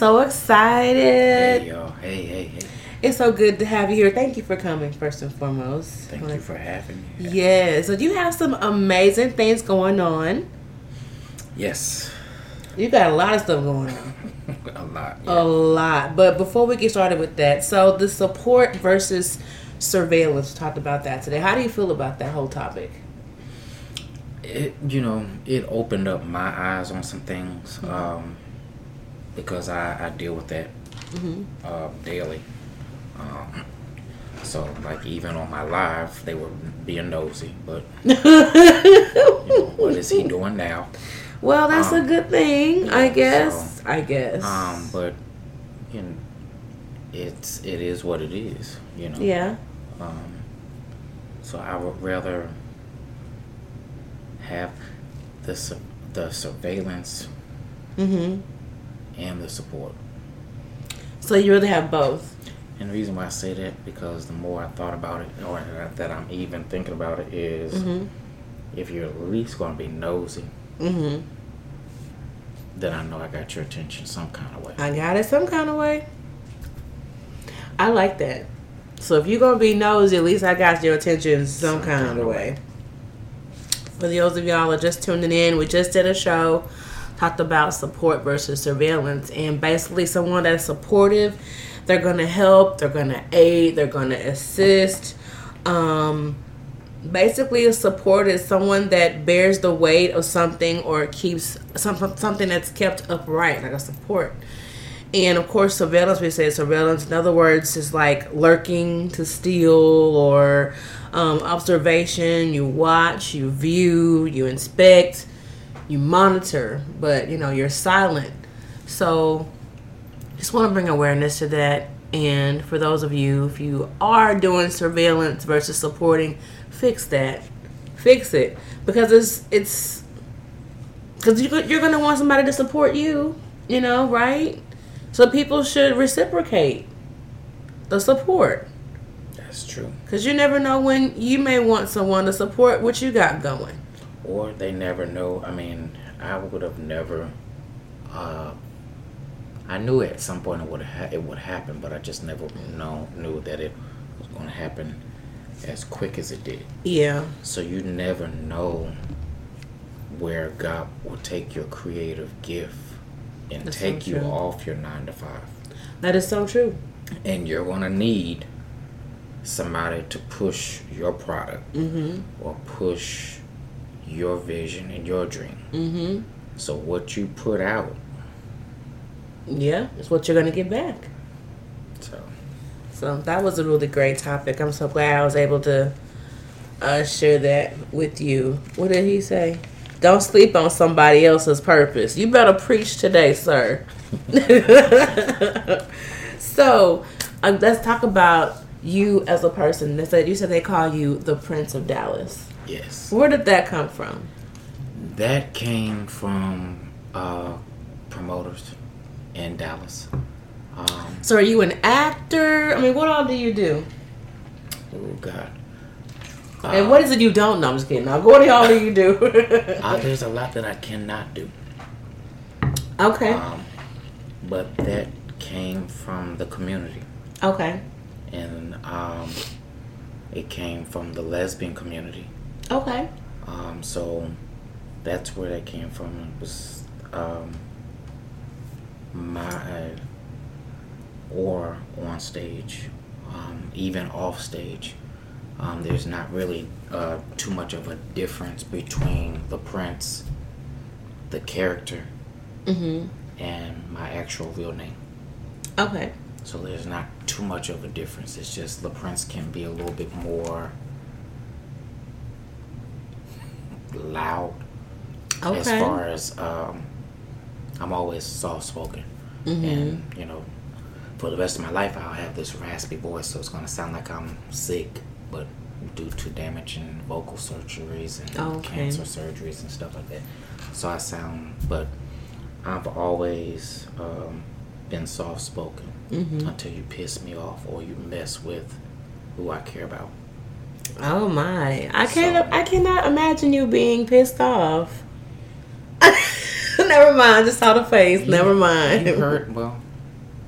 So excited. Hey y'all, hey, hey, hey. It's so good to have you here. Thank you for coming, first and foremost. Thank you for having me. Yeah, so you have some amazing things going on. Yes, You got a lot of stuff going on. a lot. A lot. But before we get started with that, so the support versus surveillance, talked about that today. How do you feel about that whole topic? It, you know, it opened up my eyes on some things um, because I, I deal with that uh, daily. Um, so, like, even on my live, they were being nosy. But, you know, what is he doing now? Well, that's a Um, good thing, I guess. so, I guess. Um, but, you know, it's, it is what it is, you know. yeah. Um, so I would rather have the the surveillance Mm-hmm. And the support. So you really have both. And the reason why I say that because the more I thought about it, or that I'm even thinking about it, is Mm-hmm. if you're at least going to be nosy, Mm-hmm. then I know I got your attention some kind of way. I got it some kind of way. I like that. So if you're gonna be nosy, at least I got your attention some, kind, of way. For those of y'all that are just tuning in, we just did a show talked about support versus surveillance, and basically someone that's supportive, they're gonna help, they're gonna aid, they're gonna assist. Um, basically, a support is someone that bears the weight of something or keeps some, something that's kept upright, like a support. And of course, surveillance, we say surveillance, in other words, is like lurking to steal or um, observation. You watch, you view, you inspect, you monitor, but you know, you're silent. So, just want to bring awareness to that. And for those of you, if you are doing surveillance versus supporting, fix that. Fix it. Because it's, it's, because you're going to want somebody to support you, you know, right? So people should reciprocate the support. That's true. Because you never know when you may want someone to support what you got going. Or they never know. I mean, I would have never. Uh, I knew at some point it would ha- it would happen, but I just never know knew that it was going to happen as quick as it did. Yeah. So you never know where God will take your creative gift and That's so take you off your nine to five, That is so true. and you're going to need somebody to push your product Mm-hmm. or push your vision and your dream. Mm-hmm. So what you put out, Yeah, it's what you're gonna get back. so So that was a really great topic. I'm so glad I was able to uh, share that with you. What did he say? Don't sleep on somebody else's purpose. You better preach today, sir. so uh, let's talk about you as a person. They said you said they call you the Prince of Dallas. Yes, Where did that come from? that came from uh, promoters in Dallas. Um, So are you an actor? I mean, what all do you do? oh God. and what is it you don't know? I'm just kidding. Now, what all do you do? Uh, there's a lot that I cannot do. okay. Um, but that came from the community, Okay. and um, it came from the lesbian community. Okay. Um, so that's where that came from. It was um, my or on stage, um, even off stage. Um, there's not really uh, too much of a difference between the prince, the character, Mm-hmm. and my actual real name. Okay. So there's not too much of a difference. It's just the prince can be a little bit more loud Okay. as far as um, I'm always soft spoken, Mm-hmm. and you know, for the rest of my life, I'll have this raspy voice, so it's gonna sound like I'm sick, but due to damage and vocal surgeries and Oh, Okay. cancer surgeries and stuff like that, so I sound. But I've always um, been soft spoken Mm-hmm. until you piss me off or you mess with who I care about. Oh my! I can't. So- I cannot imagine you being pissed off. Never mind. Just saw the face. Never mind. You heard? Well,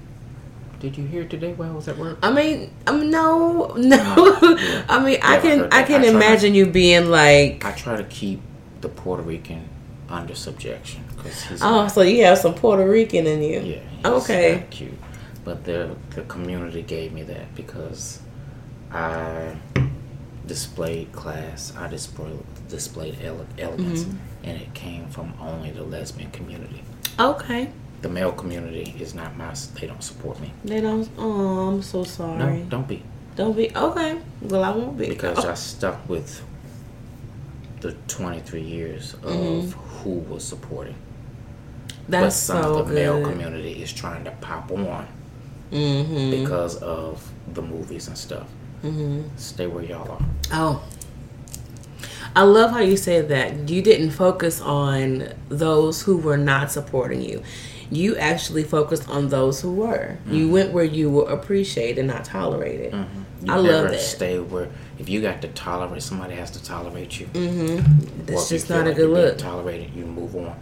did you hear today while I was at work? I mean, um, no, no. Yeah. I mean, I Yeah, I can. I can I imagine you being like, I try to keep the Puerto Rican under subjection because he's oh, not- so you have some Puerto Rican in you. yeah, he's Okay. cute. But the the community gave me that because I displayed class, I displayed displayed ele- elegance, Mm-hmm. and it came from only the lesbian community. Okay. The male community is not my. They don't support me. They don't. Oh, I'm so sorry. No, don't be. Don't be okay. Well, I won't be because Oh, I stuck with the 23 years of Mm-hmm. who was supporting. that's but some so of the male community is trying to pop on Mm-hmm. because of the movies and stuff. Mm-hmm. Stay where y'all are. Oh. I love how you said that. You didn't focus on those who were not supporting you. You actually focused on those who were. You Mm-hmm. went where you were appreciated and not tolerated. You I love that. Stay where if you got to tolerate somebody has to tolerate you. Mm-hmm. Or That's if you just not a like good look. Tolerated, you move on.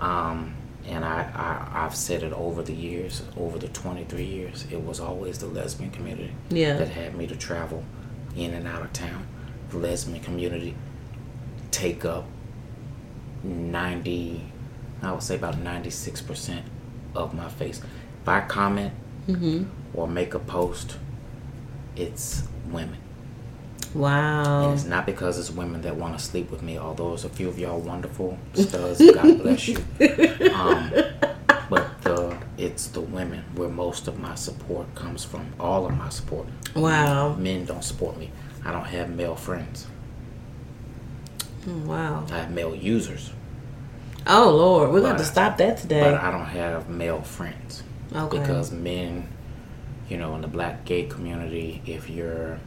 Um, and I, I I've said it over the years, over the 23 years, it was always the lesbian community. Yeah. that had me to travel in and out of town. The lesbian community take up 90, I would say about 96% of my face. If I comment Mm-hmm. or make a post, it's women. And Wow. it's not because it's women that want to sleep with me, although it's a few of y'all wonderful studs. God bless you. Um, but the, it's the women where most of my support comes from. All of my support. Wow. Men don't support me. I don't have male friends. Wow. I have male users, Oh Lord, we're going to stop that today. but I don't have male friends. Okay. Because men, you know, in the black gay community, if you're,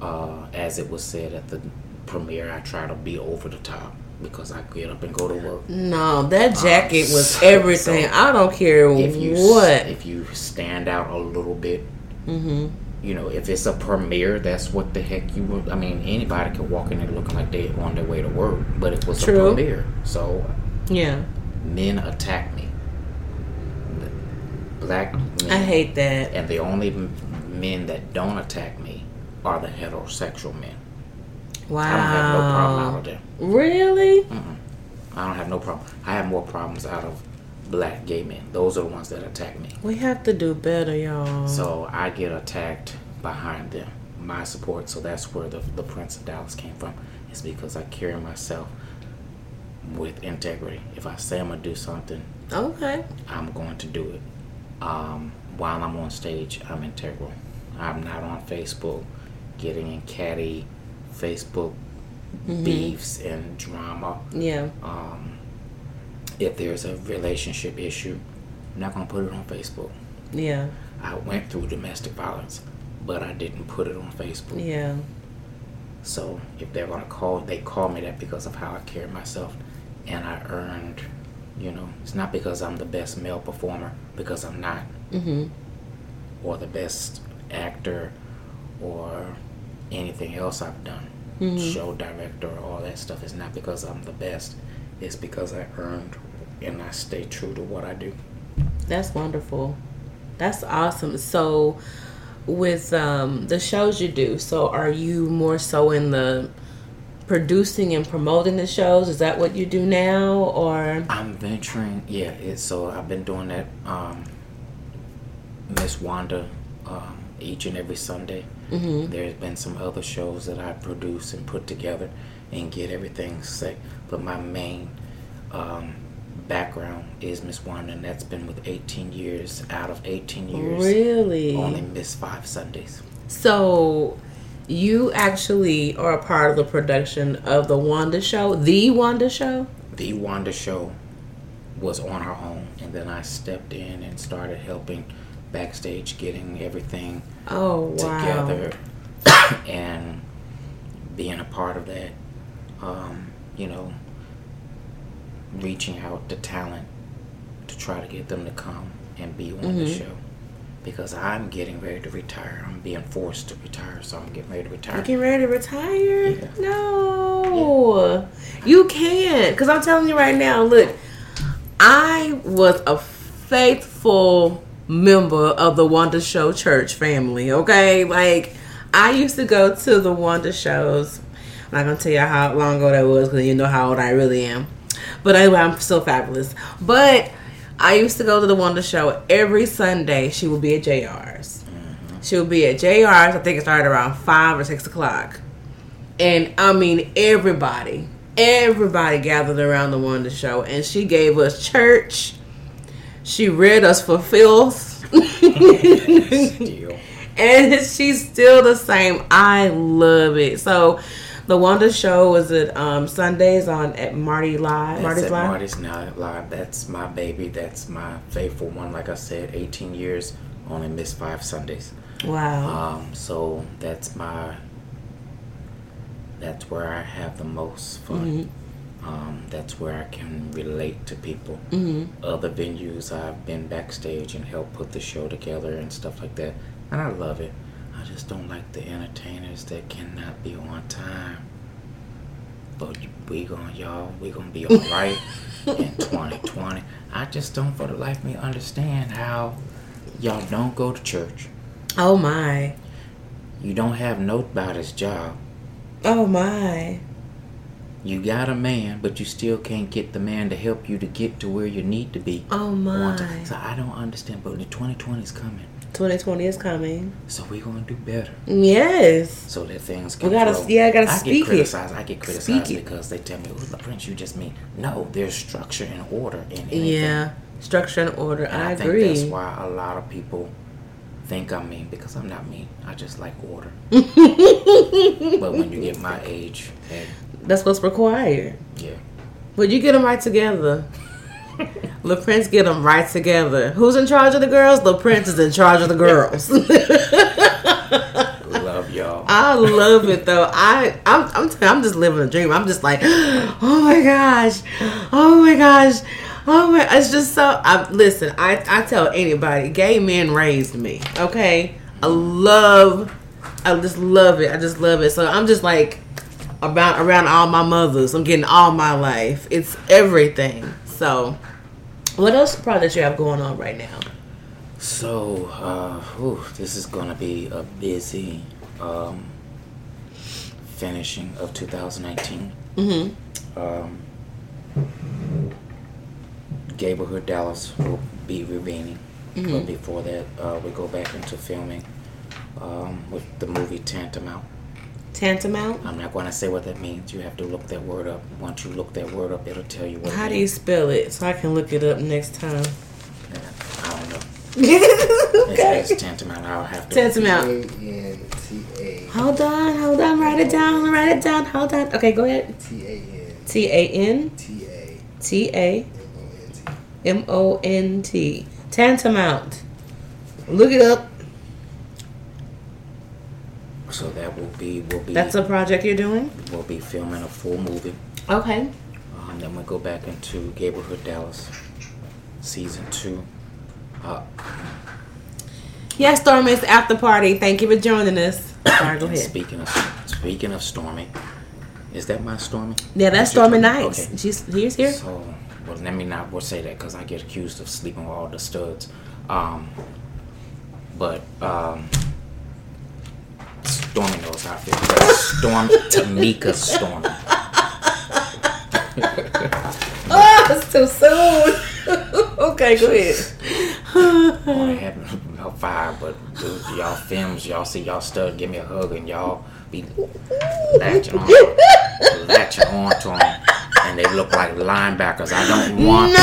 uh, as it was said at the premiere, I try to be over the top because I get up and go to work. no, that jacket was so- everything. so I don't care If you what. if you stand out a little bit, mm-hmm. you know, if it's a premiere, that's what the heck you would. I mean, anybody could walk in there looking like they're on their way to work, but it was True. a premiere, so Yeah. men attack me. Black men, I hate that. and the only men that don't attack me are the heterosexual men. Wow. I don't have no problem out of them. Really? I don't have no problem. I have more problems out of black gay men. Those are the ones that attack me. We have to do better, y'all. So I get attacked behind them. My support, so that's where the, the Prince of Dallas came from. It's because I carry myself with integrity. If I say I'm gonna do something, okay. I'm going to do it. Um, while I'm on stage, I'm integral. I'm not on Facebook getting in catty Facebook beefs and drama. Yeah. Um, if there's a relationship issue, I'm not gonna put it on Facebook. Yeah. I went through domestic violence, but I didn't put it on Facebook. Yeah. So if they're gonna call, they call me that because of how I carry myself, and I earned. You know, it's not because I'm the best male performer, because I'm not, Mm-hmm. or the best actor, or anything else I've done. Mhm. Show director, all that stuff. It's not because I'm the best. It's because I earned, and I stay true to what I do. That's wonderful. That's awesome. So, with um, the shows you do, so are you more so in the producing and promoting the shows? Is that what you do now, or I'm venturing, yeah. It's so I've been doing that. Um, Miss Wanda, um, each and every Sunday. Mhm. There's been some other shows that I produce and put together and get everything set. But my main um, background is Miss Wanda, and that's been with 18 years. Out of 18 years, really? only missed five Sundays. So, you actually are a part of the production of the Wanda Show, the Wanda Show. The Wanda Show, was on her own, and then I stepped in and started helping backstage, getting everything Oh wow. together, and being a part of that. Um, you know, reaching out to talent to try to get them to come and be on the Mhm. show. Because I'm getting ready to retire. I'm being forced to retire, so I'm getting ready to retire. You getting ready to retire? Yeah. No, you can't. Cause I'm telling you right now. Look, I was a faithful member of the Wanda Show Church family. Okay, like I used to go to the Wanda shows. I'm not gonna tell you how long ago that was because you know how old I really am. But anyway, I'm still fabulous. But I used to go to the Wanda Show every Sunday. She would be at JR's. Mm-hmm. She would be at JR's. I think it started around five or six o'clock. And I mean, everybody, everybody gathered around the Wanda Show, and she gave us church. She read us for filth. And she's still the same. I love it. So, the Wanda Show was at um, Sundays on at Marty Live. Marty's Live. Marty's Night Live. That's my baby. That's my faithful one. Like I said, 18 years, only missed five Sundays. Wow. Um, so that's my. That's where I have the most fun. Um, that's where I can relate to people. hmm Other venues, I've been backstage and helped put the show together and stuff like that, and I love it. I just don't like the entertainers that cannot be on time. But we gonna y'all, we gonna be all right in 2020. I just don't, for the life of me, understand how y'all don't go to church. Oh my. You don't have nobody's job. Oh my. You got a man, but you still can't get the man to help you to get to where you need to be. Oh my. So I don't understand, but the 2020 is coming. 2020 is coming. So we're gonna do better. Yes. So that things can We gotta- flow. yeah, I gotta I speak it. get criticized. I get criticized Speak it. because they tell me, "Oh, the Prince, you just mean no." There's structure and order in anything. Yeah. Structure and order. and I, I, agree. think that's why a lot of people think I'm mean because I'm not mean. I just like order. but when you get my age, hey, That's what's required. yeah, But you get them right together. Le Prince get them right together. Who's in charge of the girls? Le Prince is in charge of the girls. love y'all. I love it though. I I'm I'm, I'm just living a dream. I'm just like, oh my gosh, oh my gosh, oh my. It's just so. I listen. I I tell anybody, gay men raised me. Okay, I love. I just love it. I just love it. So I'm just like about around all my mothers. I'm getting all my life. It's everything. So, what else projects you have going on right now? So, uh, whew, this is gonna be a busy um, finishing of 2019. Mm-hmm. Um, Gablehood Dallas will be remaining, Mm-hmm. but before that, uh, we go back into filming um, with the movie Tantamount. Tantamount. I'm not going to say what that means. You have to look that word up. Once you look that word up, it'll tell you what. How it do you spell it so I can look it up next time? I don't know. It's, okay. it's tantamount. I'll have to. Tantamount. T-A-N-T-A. Hold on, hold on, write it down, write it down, hold on. Okay, go ahead. T-A-N. T A N T-A. T A M-O-N-T. M O N T. Tantamount. Look it up. So that will be. Will be. That's a project you're doing? We'll be filming a full movie. Okay. Um, then we'll go back into Gablehood Dallas, season two. Uh, Yes, Stormy, it's the after party. Thank you for joining us. Sorry, go ahead. Speaking of speaking of Stormy, is that my Stormy? Yeah, that's Stormy? Nights. Okay. She's he's here. So, well, let me not say that because I get accused of sleeping with all the studs. Um, but um, Stormy knows how I feel. Storm, Tamika Stormy. Oh, it's too soon. okay, go ahead. only having about five, but dude, y'all films, y'all see y'all stud give me a hug and y'all be latching on, latching on to them, and they look like linebackers. I don't want, No.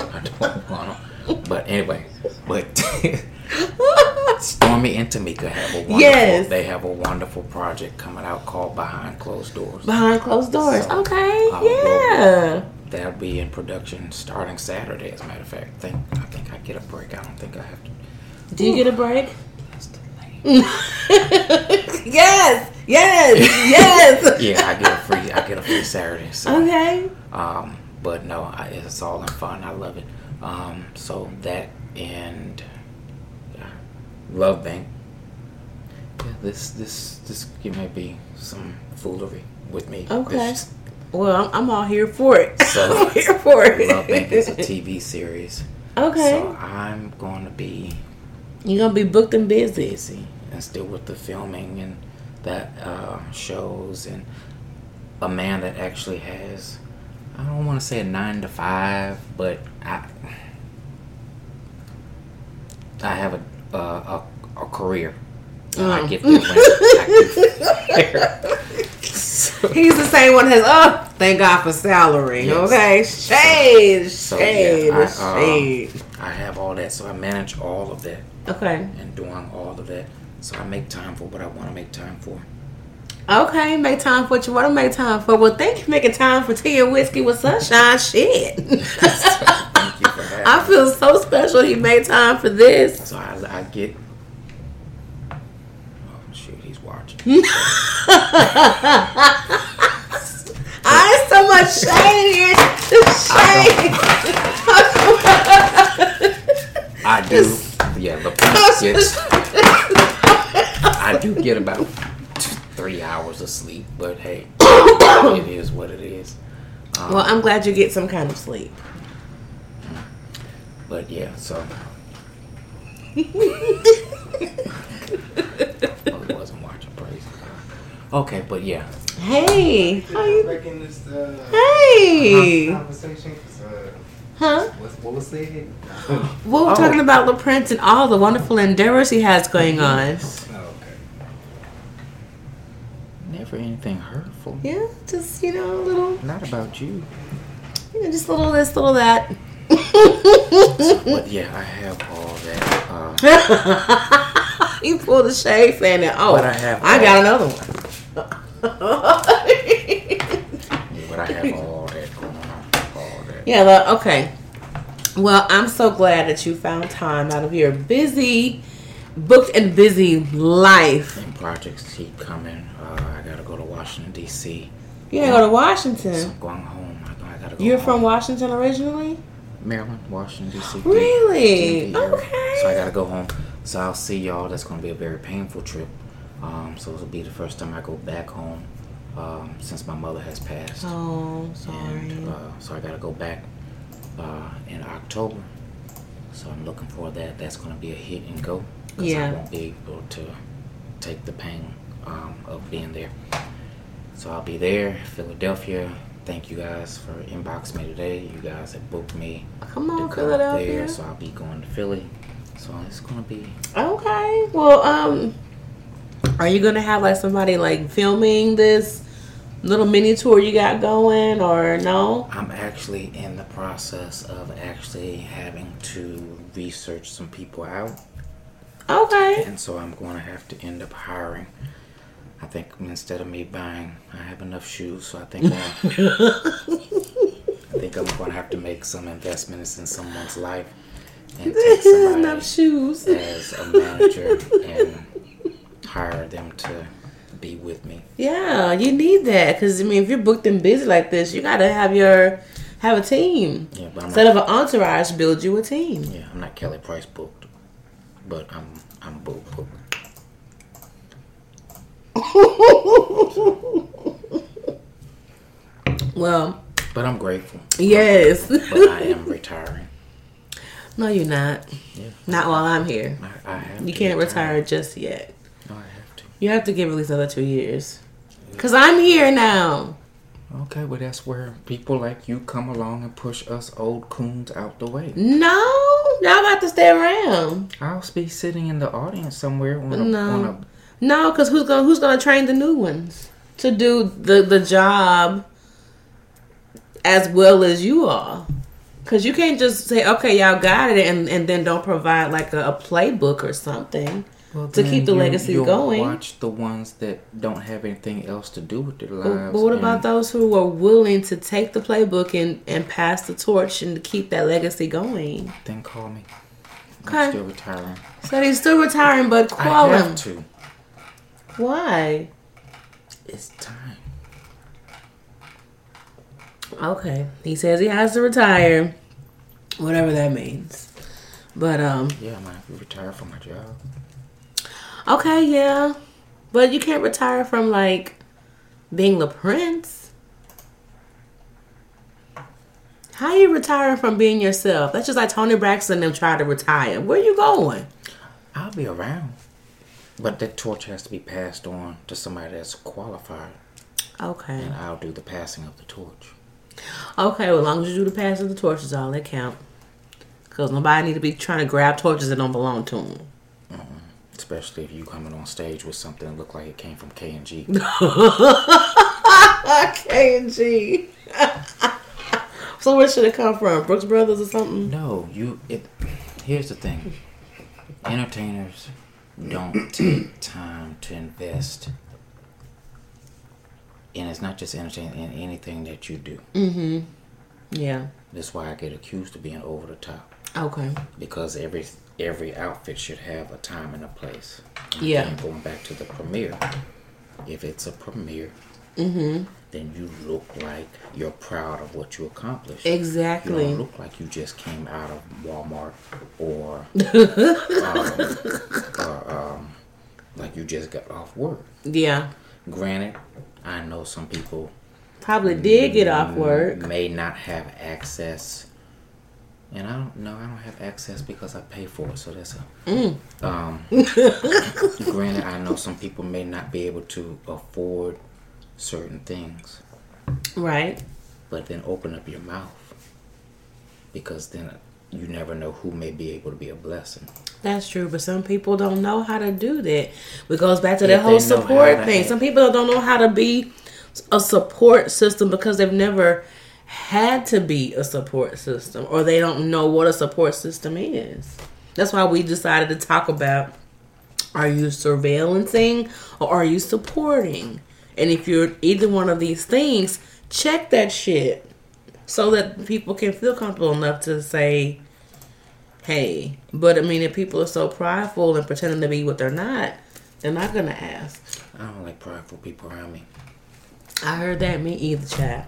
I don't want 'em. But anyway, but Stormy and Tamika have a wonderful, Yes. they have a wonderful project coming out called Behind Closed Doors. Behind closed doors. So, Okay. uh, we'll that'll be in production starting Saturday. As a matter of fact, I think I think I get a break. I don't think I have to. Do you get a break? Yes, yes, yes. yeah, I get a free. I get a free Saturday. So, Okay. um, but no, I, it's all in fun. I love it. Um, so that and uh, Love Bank. Yeah, this this this it may be some foolery with me. Okay. This- Well, I'm, I'm all here for it. So, I'm here for it. Love Bank is a TV series. Okay. So I'm going to be You're gonna be booked and busy. busy and still with the filming and that uh, shows and a man that actually has I don't want to say a nine to five, but I I have a a, a, a career. And I Mm. get there when I get there. He's the same one as oh, thank God for salary. Yes. Okay. Shade, So, shade, yeah, I, shade. I have all that, so I manage all of that Okay. and doing all of that. So I make time for what I want to make time for. Okay, make time for what you want to make time for. Well, thank you for making time for tea and whiskey with sunshine. Shit. Thank you for having I feel so special he made time for this. So I, I get. Oh shoot, he's watching. I so much shade here. The shade. I do. Yeah, the gets. I do get about two, three hours of sleep, but hey, it is what it is. Um, well, I'm glad you get some kind of sleep. but yeah, so oh, he wasn't watching. Praise God. Okay, but yeah, Hey, how you? Making this uh, Hey, conversation. 'cause, uh, huh? what's, what was said? Well, we're Oh. talking about LaPrince and all the wonderful endeavors he has going on. Never anything hurtful. Yeah, just you know, a little, Not about you. you know, just a little this, little that. But yeah, I have all that. Uh, you pulled the shade saying that. Oh, But I have I got another one. but I have all that going on. All that. yeah, well, okay. Well, I'm so glad that you found time out of your busy, booked and busy life. And projects keep coming. Uh, I gotta go to Washington D.C. You gotta go to So Washington. I'm going home. I, I gotta go. You're home. from Washington originally? Maryland, Washington D.C. Really? Okay. So I gotta go home. So I'll see y'all. That's gonna be a very painful trip. Um, so will be the first time I go back home um, since my mother has passed. Oh, sorry. And uh, so I gotta go back uh, in October. So I'm looking for that. That's gonna be a hit and go. 'cause Yeah. I won't be able to take the pain um, of being there. So I'll be there, Philadelphia. Thank you guys for inboxing me today. You guys have booked me Come to on, come up Philadelphia. there, so I'll be going to Philly. So it's gonna be Okay. Well, um, are you gonna have like somebody like filming this little mini tour you got going, or no? I'm actually in the process of actually having to research some people out. Okay. And so I'm going to have to end up hiring. I think instead of me buying, I have enough shoes, so I think I, think I'm going to have to make some investments in someone's life and take Enough shoes. as a manager and hire them to be with me. Yeah, you need that because I mean, if you're booked and busy like this, you gotta have your have a team. Yeah, but I'm Instead not, of an entourage, build you a team. yeah, I'm not Kelly Price booked, but I'm I'm booked. booked. Well, But I'm grateful. yes. But I am retiring. no, you're not. Yeah, Not while I'm here. I, I have You can't retire just yet. No, I have to. You have to give at least another two years. Cause I'm here now. Okay, well that's where people like you come along and push us old coons out the way. No, y'all got to stay around. I'll be sitting in the audience somewhere on a, No. on a No, cause who's gonna who's gonna train the new ones to do the the job as well as you are? Cause you can't just say okay, y'all got it, and and then don't provide like a, a playbook or something. Well, to keep the you- legacy going. Watch the ones that don't have anything else to do with their lives. but what about those who are willing to take the playbook and, and pass the torch and to keep that legacy going? Then call me. Okay. I'm still retiring. So he's still retiring, but I call have him. to. Why? It's time. Okay. He says he has to retire. Whatever that means. But um Yeah, I might have to retire from my job. okay, yeah. But you can't retire from like being the prince. How you retiring from being yourself? That's just like Toni Braxton and them try to retire. Where you going? I'll be around. But that torch has to be passed on to somebody that's qualified, Okay. and I'll do the passing of the torch. Okay, well, as long as you do the passing of the torches, all that count. Cause nobody need to be trying to grab torches that don't belong to them. Mm-hmm. Especially if you coming on stage with something that look like it came from K and G. K and G. so where should it come from? Brooks Brothers or something? No, you. It. Here's the thing. Entertainers don't take time to invest. And it's not just entertainment in anything that you do. Mm-hmm. Yeah. That's why I get accused of being over the top. Okay. because every every outfit should have a time and a place. Yeah. going back to the premiere, if it's a premiere, Mm-hmm. then you look like you're proud of what you accomplished. Exactly. You don't look like you just came out of Walmart or um, or um, like you just got off work. Yeah. Granted, I know some people Probably did get off work. may not have access. And I don't know. I don't have access because I pay for it. So that's a. Mm. Um, granted, I know some people may not be able to afford certain things, Right. but then open up your mouth because then you never know who may be able to be a blessing. That's true, but some people don't know how to do that. It goes back to If whole they know how support thing. Some people don't know how to be a support system because they've never had to be a support system or they don't know what a support system is. That's why we decided to talk about are you surveillancing or are you supporting? And if you're either one of these things, check that shit so that people can feel comfortable enough to say, hey. But I mean, if people are so prideful and pretending to be what they're not, they're not gonna ask. I don't like prideful people around me I heard that. Me either, child.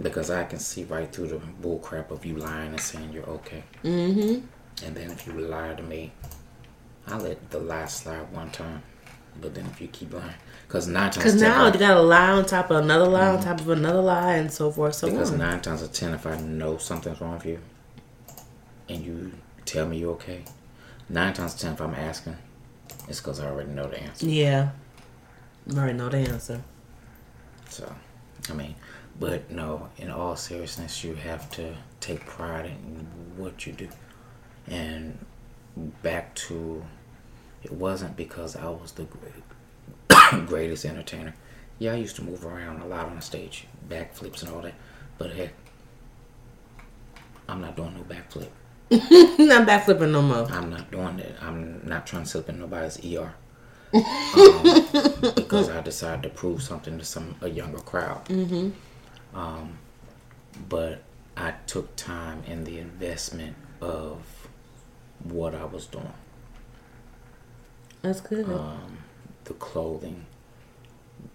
because I can see right through the bull crap of you lying and saying you're okay. Mm-hmm. And then if you lie to me, I let the lie slide one time. But then if you keep lying, because nine times Because now you got a lie on top of another lie on mm-hmm. top of another lie and so forth. So because on. nine times of ten, if I know something's wrong with you, and you tell me you're okay, nine times of ten, if I'm asking, it's because I already know the answer. yeah. I already know the answer. So, I mean, but no, in all seriousness, you have to take pride in what you do. And back to, it wasn't because I was the great, greatest entertainer. Yeah, I used to move around a lot on stage, backflips and all that. But heck, I'm not doing no backflip. not backflipping no more. I'm not doing that. I'm not trying to slip in nobody's ER. Um, because I decided to prove something to some a younger crowd. Mm-hmm. Um, but I took time in the investment of what I was doing. That's good. Um, the clothing,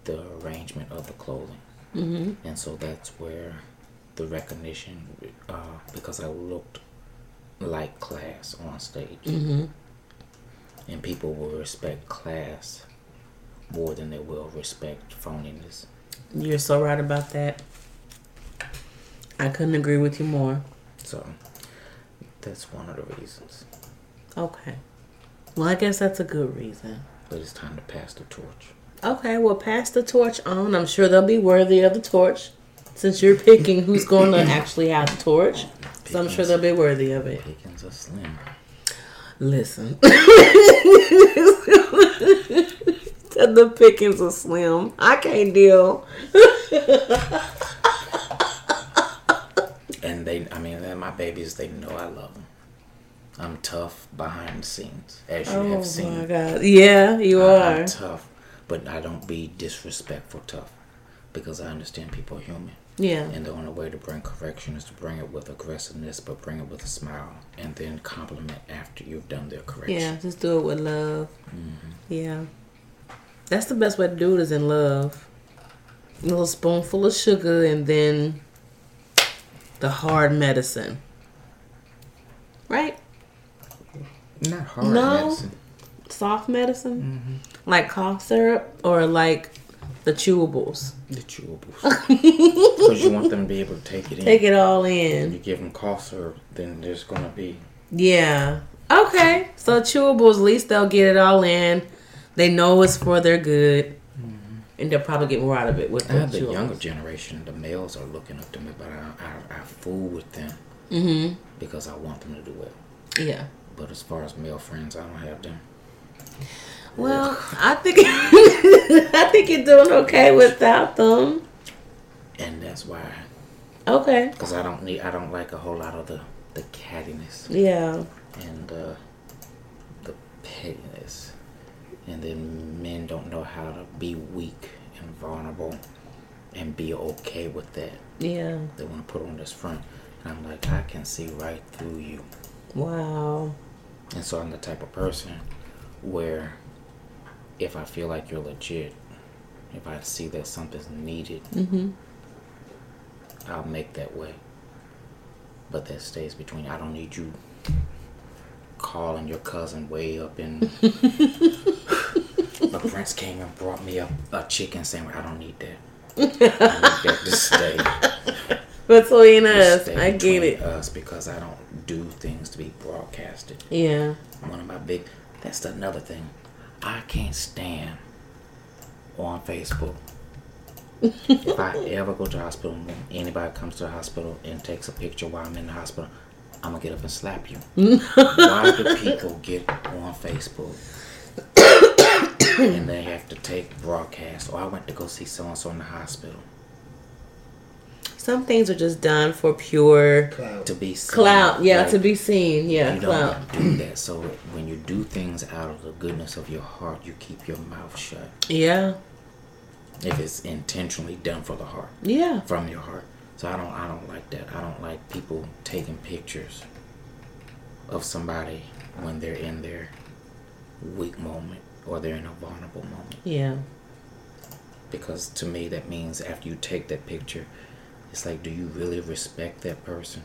the arrangement of the clothing. mm-hmm. And so that's where the recognition, uh, because I looked like class on stage. Mm-hmm. And people will respect class more than they will respect phoniness. You're so right about that. I couldn't agree with you more. So that's one of the reasons. Okay. Well, I guess that's a good reason. But it's time to pass the torch. Okay, well, pass the torch on. I'm sure they'll be worthy of the torch since you're picking who's going to actually have the torch. So I'm sure they'll be worthy of it. Pickings are slim. Listen. the pickings are slim. I can't deal. And they, I mean, my babies, they know I love them. I'm tough behind the scenes, as you Oh have seen. Oh my god. Yeah, you I- are. I'm tough, but I don't be disrespectful tough because I understand people are human. Yeah. And the only way to bring correction is to bring it with aggressiveness, but bring it with a smile, and then compliment after you've done their correction. Yeah, just do it with love. Mm-hmm. Yeah. That's the best way to do it is in love. A little spoonful of sugar and then the hard medicine. Right? Not hard No. medicine. Soft medicine? Like cough syrup or like the chewables? The chewables. Because you want them to be able to take it in. Take it all When in. you give them cough syrup, then there's going to be. Yeah. Okay. So chewables, at least they'll get it all in. They know it's for their good. And they'll probably get more out of it with the the younger generation, the males are looking up to me, but I, I, I fool with them Mm-hmm. because I want them to do well. Yeah. But as far as male friends, I don't have them. Well, I think I think you're doing okay without them. And that's why, Okay. because I don't need, I don't like a whole lot of the, the cattiness. Yeah. and uh, the pettiness. And then men don't know how to be weak and vulnerable and be okay with that. Yeah. They want to put on this front. And I'm like, I can see right through you. Wow. And so I'm the type of person where if I feel like you're legit, if I see that something's needed, Mm-hmm. I'll make that way. But that stays between. I don't need you calling your cousin way up in. a prince came and brought me a, a chicken sandwich. I don't need that. I need that to stay. Between us, I get it. Us because I don't do things to be broadcasted. Yeah. One of my big. That's another thing. I can't stand on Facebook. if I ever go to the hospital, anybody comes to the hospital and takes a picture while I'm in the hospital, I'm gonna get up and slap you. Why do people get on Facebook and they have to take broadcast? Or I went to go see so and so in the hospital Some things are just done for pure Cloud. to be seen. clout. Yeah, Like, to be seen. Yeah, you clout. don't do that. So when you do things out of the goodness of your heart, you keep your mouth shut. Yeah. If it's intentionally done for the heart. Yeah. from your heart. So I don't I don't like that. I don't like people taking pictures of somebody when they're in their weak moment or they're in a vulnerable moment. Yeah. Because to me that means after you take that picture, it's like do you really respect that person?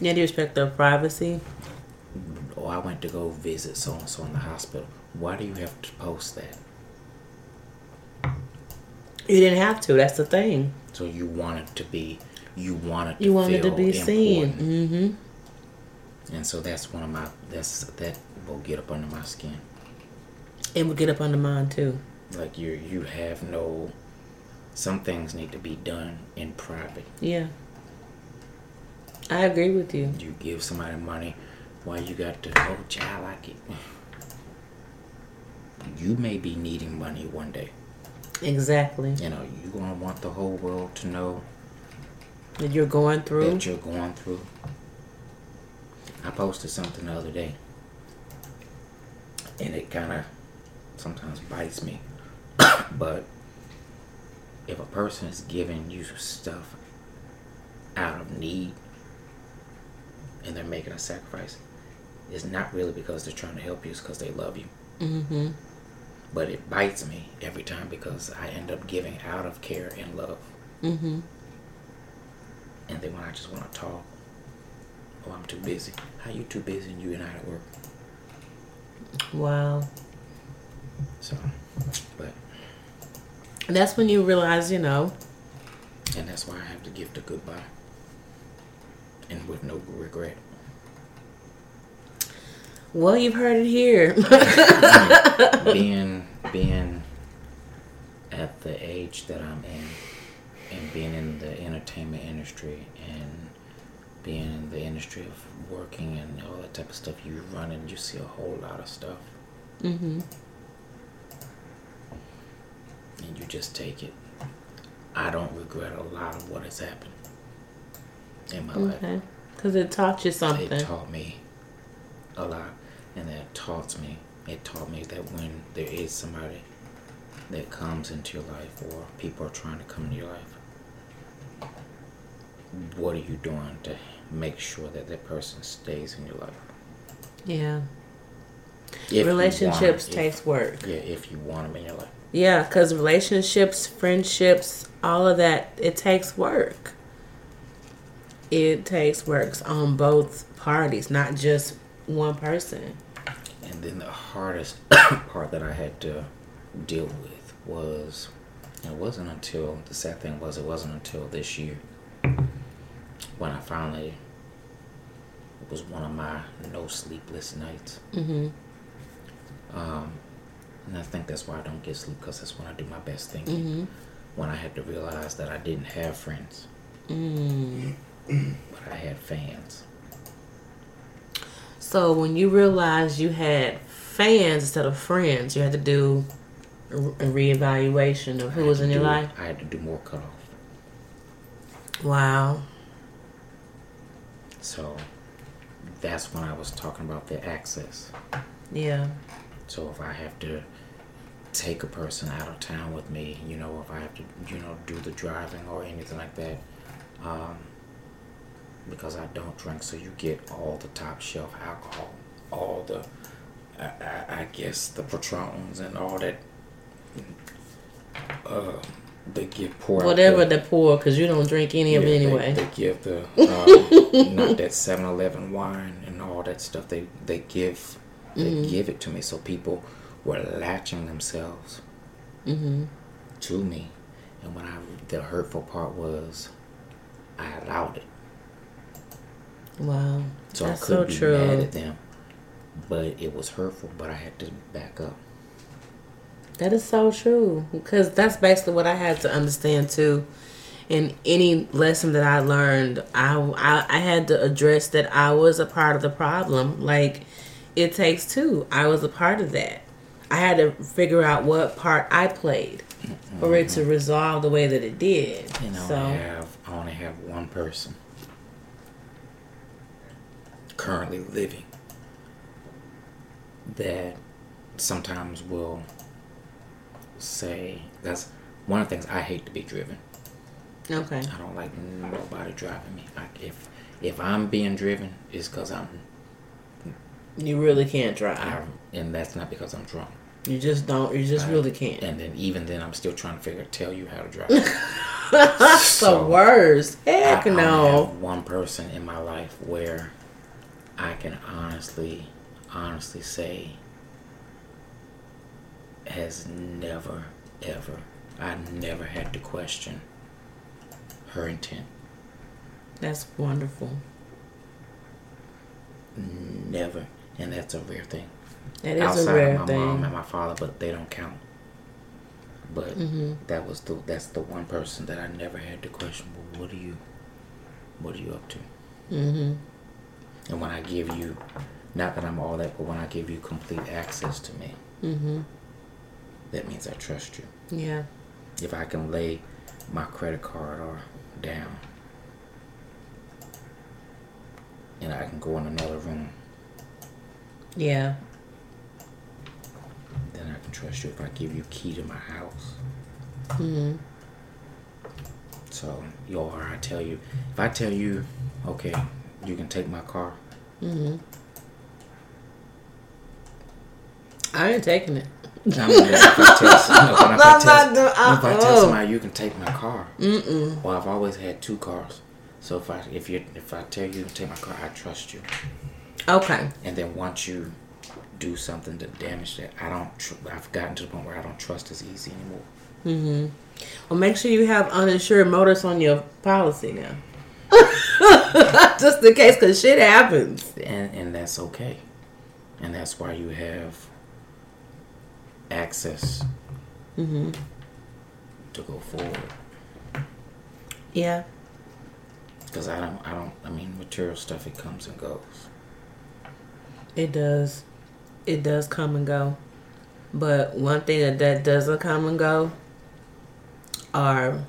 Yeah, do you respect their privacy? Or I went to go visit so and so in the hospital. Why do you have to post that? You didn't have to. That's the thing. So you wanted to be you want it to You wanted to be seen. Mm-hmm. And so that's one of my that's that will get up under my skin. It will get up under mine too. like you you have no some things need to be done in private Yeah. I agree with you. you give somebody money why you got to oh child like it you may be needing money one day Exactly. you know you gonna want the whole world to know That you're going through. that you're going through i posted something the other day and it kind of sometimes bites me but if a person is giving you stuff out of need and they're making a sacrifice it's not really because they're trying to help you it's because they love you Mm-hmm. but it bites me every time because i end up giving out of care and love Mm-hmm. and then when i just want to talk oh i'm too busy how you too busy and you and i at work Wow. so but That's when you realize, you know, and that's why i have to give the goodbye and with no regret well, you've heard it here. being being at the age that I'm in and being in the entertainment industry and being in the industry of working and all that type of stuff you run and you see a whole lot of stuff mm-hmm. and you just take it I don't regret a lot of what has happened in my life Okay. Because it taught you something. it taught me a lot, and that taught me. It taught me that when there is somebody that comes into your life, or people are trying to come into your life, what are you doing to make sure that that person stays in your life? Yeah. If you want 'em, Relationships takes work. Yeah, if you want them in your life. Yeah, because relationships, friendships, all of that, it takes work. It takes works on both parties, not just one person. And then the hardest part that I had to deal with was it wasn't until the sad thing was it wasn't until this year when I finally it was one of my no sleepless nights. Mm-hmm. Um, and I think that's why I don't get sleep because that's when I do my best thinking. Mm-hmm. When I had to realize that I didn't have friends, Mm. but I had fans. So when you realized you had fans instead of friends, you had to do a reevaluation of who was in your life. I had to do more cutoff. Wow. So that's when I was talking about the access. Yeah. So if I have to take a person out of town with me, you know, if I have to, you know, do the driving or anything like that, um, because I don't drink, so you get all the top shelf alcohol, all the, I, I, I guess the Patrons and all that. Uh, they give out Whatever the, poor, because you don't drink any of it yeah, they- anyway. They, give the um, not that 7-Eleven wine and all that stuff. They they give they Mm-hmm. give it to me. So people were latching themselves mm-hmm. to me, and when I the hurtful part was, I allowed it. Wow. So That's I so could be true. mad at them, but it was hurtful. But I had to back up. That is so true because that's basically what I had to understand too. In any lesson that I learned, I, I I had to address that I was a part of the problem. Like it takes two. I was a part of that. I had to figure out what part I played for it to resolve the way that it did. And I so only have I only have one person currently living that sometimes will say that's one of the things I hate to be driven. okay, I don't like nobody driving me. I, if if I'm being driven, it's because I'm, you really can't drive. I, and that's not because I'm drunk. You just don't. You just I- really can't. And then even then, I'm still trying to figure tell you how to drive. That's the worst. Heck only no. have one person in my life where I can honestly, honestly say has never, ever, I never had to question her intent. That's wonderful. Never. And that's a rare thing. That is Outside a rare of my thing. mom and my father, but they don't count. But hmm that was the that's the one person that I never had to question. Well, what are you, what are you up to? hmm And when I give you, not that I'm all that, but when I give you complete access to me, hmm that means I trust you. Yeah. If I can lay my credit card or down, and I can go in another room, Yeah. then I can trust you. If I give you key to my house, hmm so you or I tell you, if I tell you, okay, you can take my car, Mm-hmm. I ain't taking it. I mean, if I tell, some- no, if I I'm tell, not if I tell somebody you can take my car, Mm-mm. well, I've always had two cars. So if I if you if I tell you to take my car, I trust you. Okay. And then once you do something to damage that, I don't. Tr- I've gotten to the point where I don't trust as easy anymore. Mm-hmm. Well, make sure you have uninsured motorists on your policy now. Just in case, because shit happens. And and that's okay. And that's why you have access hmm to go forward. Yeah. Because I don't. I don't. I mean, material stuff. It comes and goes. It does. It does come and go. But one thing that, that doesn't come and go are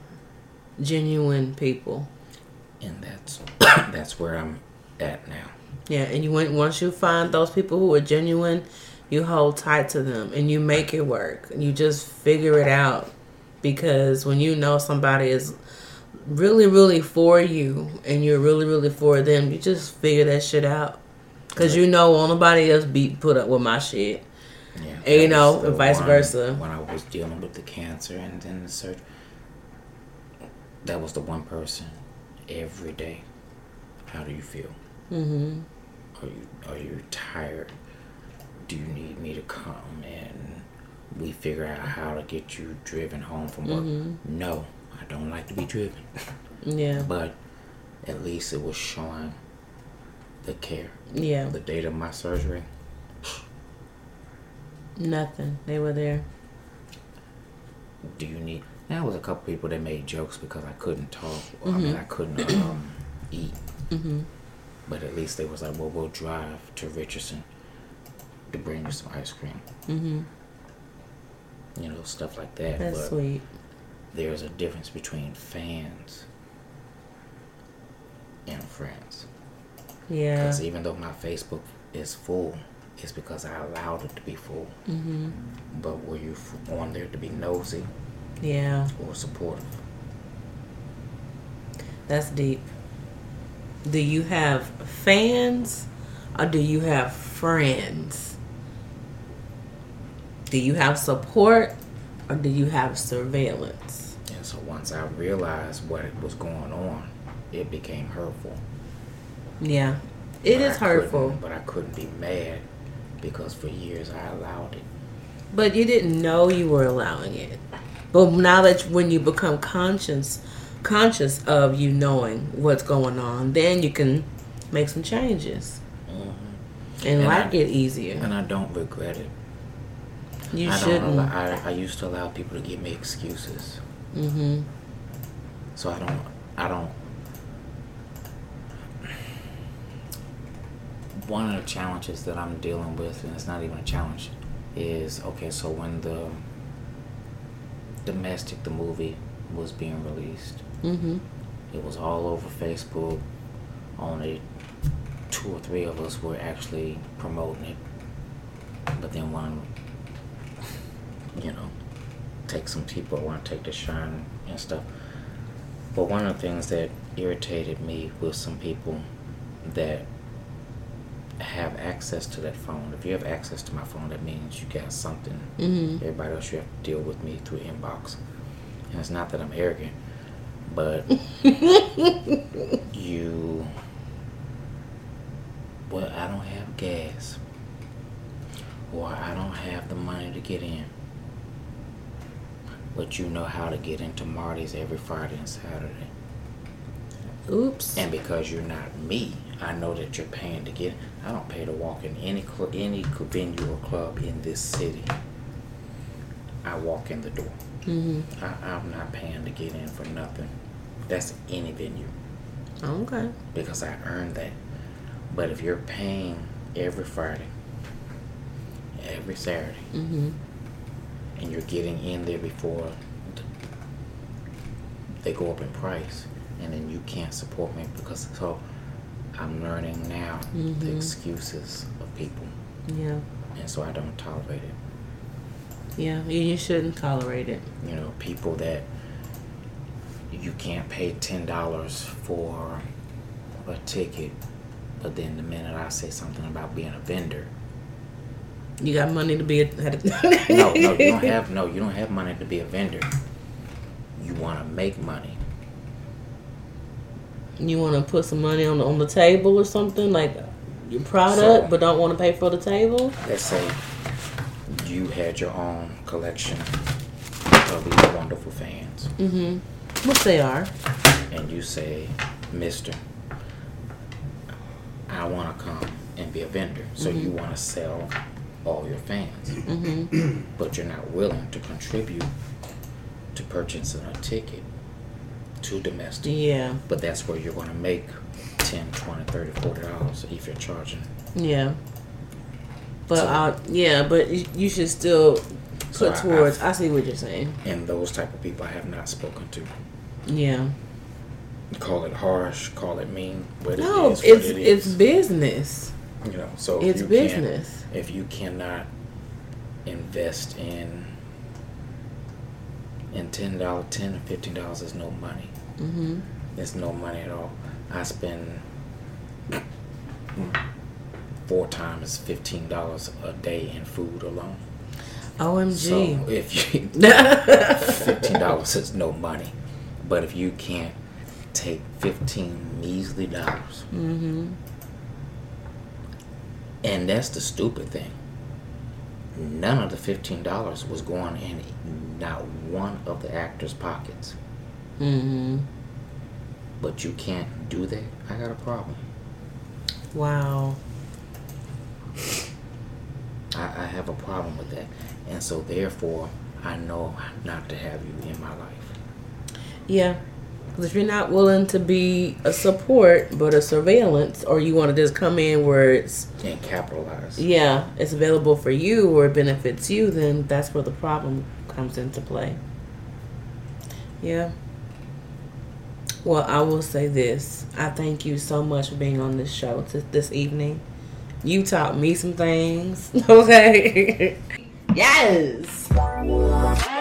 genuine people. and that's that's where I'm at now. Yeah, and you once you find those people who are genuine, you hold tight to them and you make it work. You just figure it out because when you know somebody is really really for you and you're really really for them, you just figure that shit out. Cause you know, won't nobody else be put up with my shit. Yeah, And, you know, and vice one versa. When I was dealing with the cancer and then the surgery, that was the one person every day. How do you feel? Mm-hmm. Are you are you tired? Do you need me to come and we figure out how to get you driven home from work? Mm-hmm. No, I don't like to be driven, Yeah, but at least it was showing the care. Yeah, The date of my surgery, nothing. They were there. do you need? There was a couple people that made jokes because I couldn't talk. I mean, I couldn't um, eat. Mm-hmm. But at least they was like, well, we'll drive to Richardson to bring you some ice cream. Mm-hmm. You know, stuff like that. That's but sweet. there's a difference between fans and friends. Yeah. Because even though my Facebook is full, it's because I allowed it to be full. Mm-hmm. But were you on there to be nosy Yeah. or supportive? That's deep. Do you have fans or do you have friends? Do you have support or do you have surveillance? And so once I realized what was going on, it became hurtful. Yeah. it But is I hurtful. But I couldn't be mad because for years I allowed it. But you didn't know you were allowing it. But now that when you become conscious conscious of you knowing what's going on, then you can make some changes and, And life I- get easier. And I don't regret it. You I shouldn't. Allow, I, I used to allow people to give me excuses, mm-hmm. so I don't. I don't. One of the challenges that I'm dealing with, and it's not even a challenge, is okay. So when the domestic, the movie, was being released, Mm-hmm. it was all over Facebook. Only two or three of us were actually promoting it, but then one you know, take some people want to take the shine and stuff. But one of the things that irritated me was some people that have access to that phone. If you have access to my phone, that means you got something. Mm-hmm. Everybody else, you have to deal with me through inbox. And it's not that I'm arrogant, but you. Well, I don't have gas, or I don't have the money to get in. But you know how to get into Marty's every Friday and Saturday. Oops. And because you're not me, I know that you're paying to get. I don't pay to walk in any cl- any venue or club in this city. I walk in the door. Mm-hmm. I, I'm not paying to get in for nothing. That's any venue Okay. because I earned that. But if you're paying every Friday, every Saturday, Mm-hmm. and you're getting in there before they go up in price, and then you can't support me because so I'm learning now the Mhm. excuses of people, Yeah. and so I don't tolerate it. Yeah. You, shouldn't tolerate it. You know, people that you can't pay ten dollars for a ticket, but then the minute I say something about being a vendor, You got money to be a. no, no, you don't have no, you don't have money to be a vendor. You want to make money. You want to put some money on the, on the table or something like your product, So- but don't want to pay for the table. Let's say you had your own collection of these wonderful fans, Mm-hmm. What they are. and you say, Mister, I want to come and be a vendor. So you want to sell all your fans, Mm-hmm. but you're not willing to contribute to purchasing a ticket to domestic. Yeah. But that's where you're going to make 10 20 30 40 dollars if you're charging. Yeah. But So- uh, yeah, but you, should still put So I- towards. I, see what you're saying. And those type of people I have not spoken to. Yeah. call it harsh, call it mean, but it No, is what it's it's business. you know, so if It's you business. Can, if you cannot invest in in ten dollars, ten or fifteen dollars is no money. Mm-hmm. It's no money at all. I spend four times fifteen dollars a day in food alone. OMG. So if you fifteen dollars is no money, but if you can't take fifteen measly dollars, mm-hmm. and that's the stupid thing. None of the fifteen dollars was going in not one of the actors' pockets. Mm-hmm. But you can't do that. I got a problem. Wow. I, I have a problem with that, and so therefore I know not to have you in my life. Yeah. Because if you're not willing to be a support but a surveillance, or you want to just come in where it's And capitalize. yeah, it's available for you or it benefits you, then that's where the problem comes into play. Yeah. Well, I will say this. I thank you so much for being on this show t- this evening. You taught me some things. Okay. yes.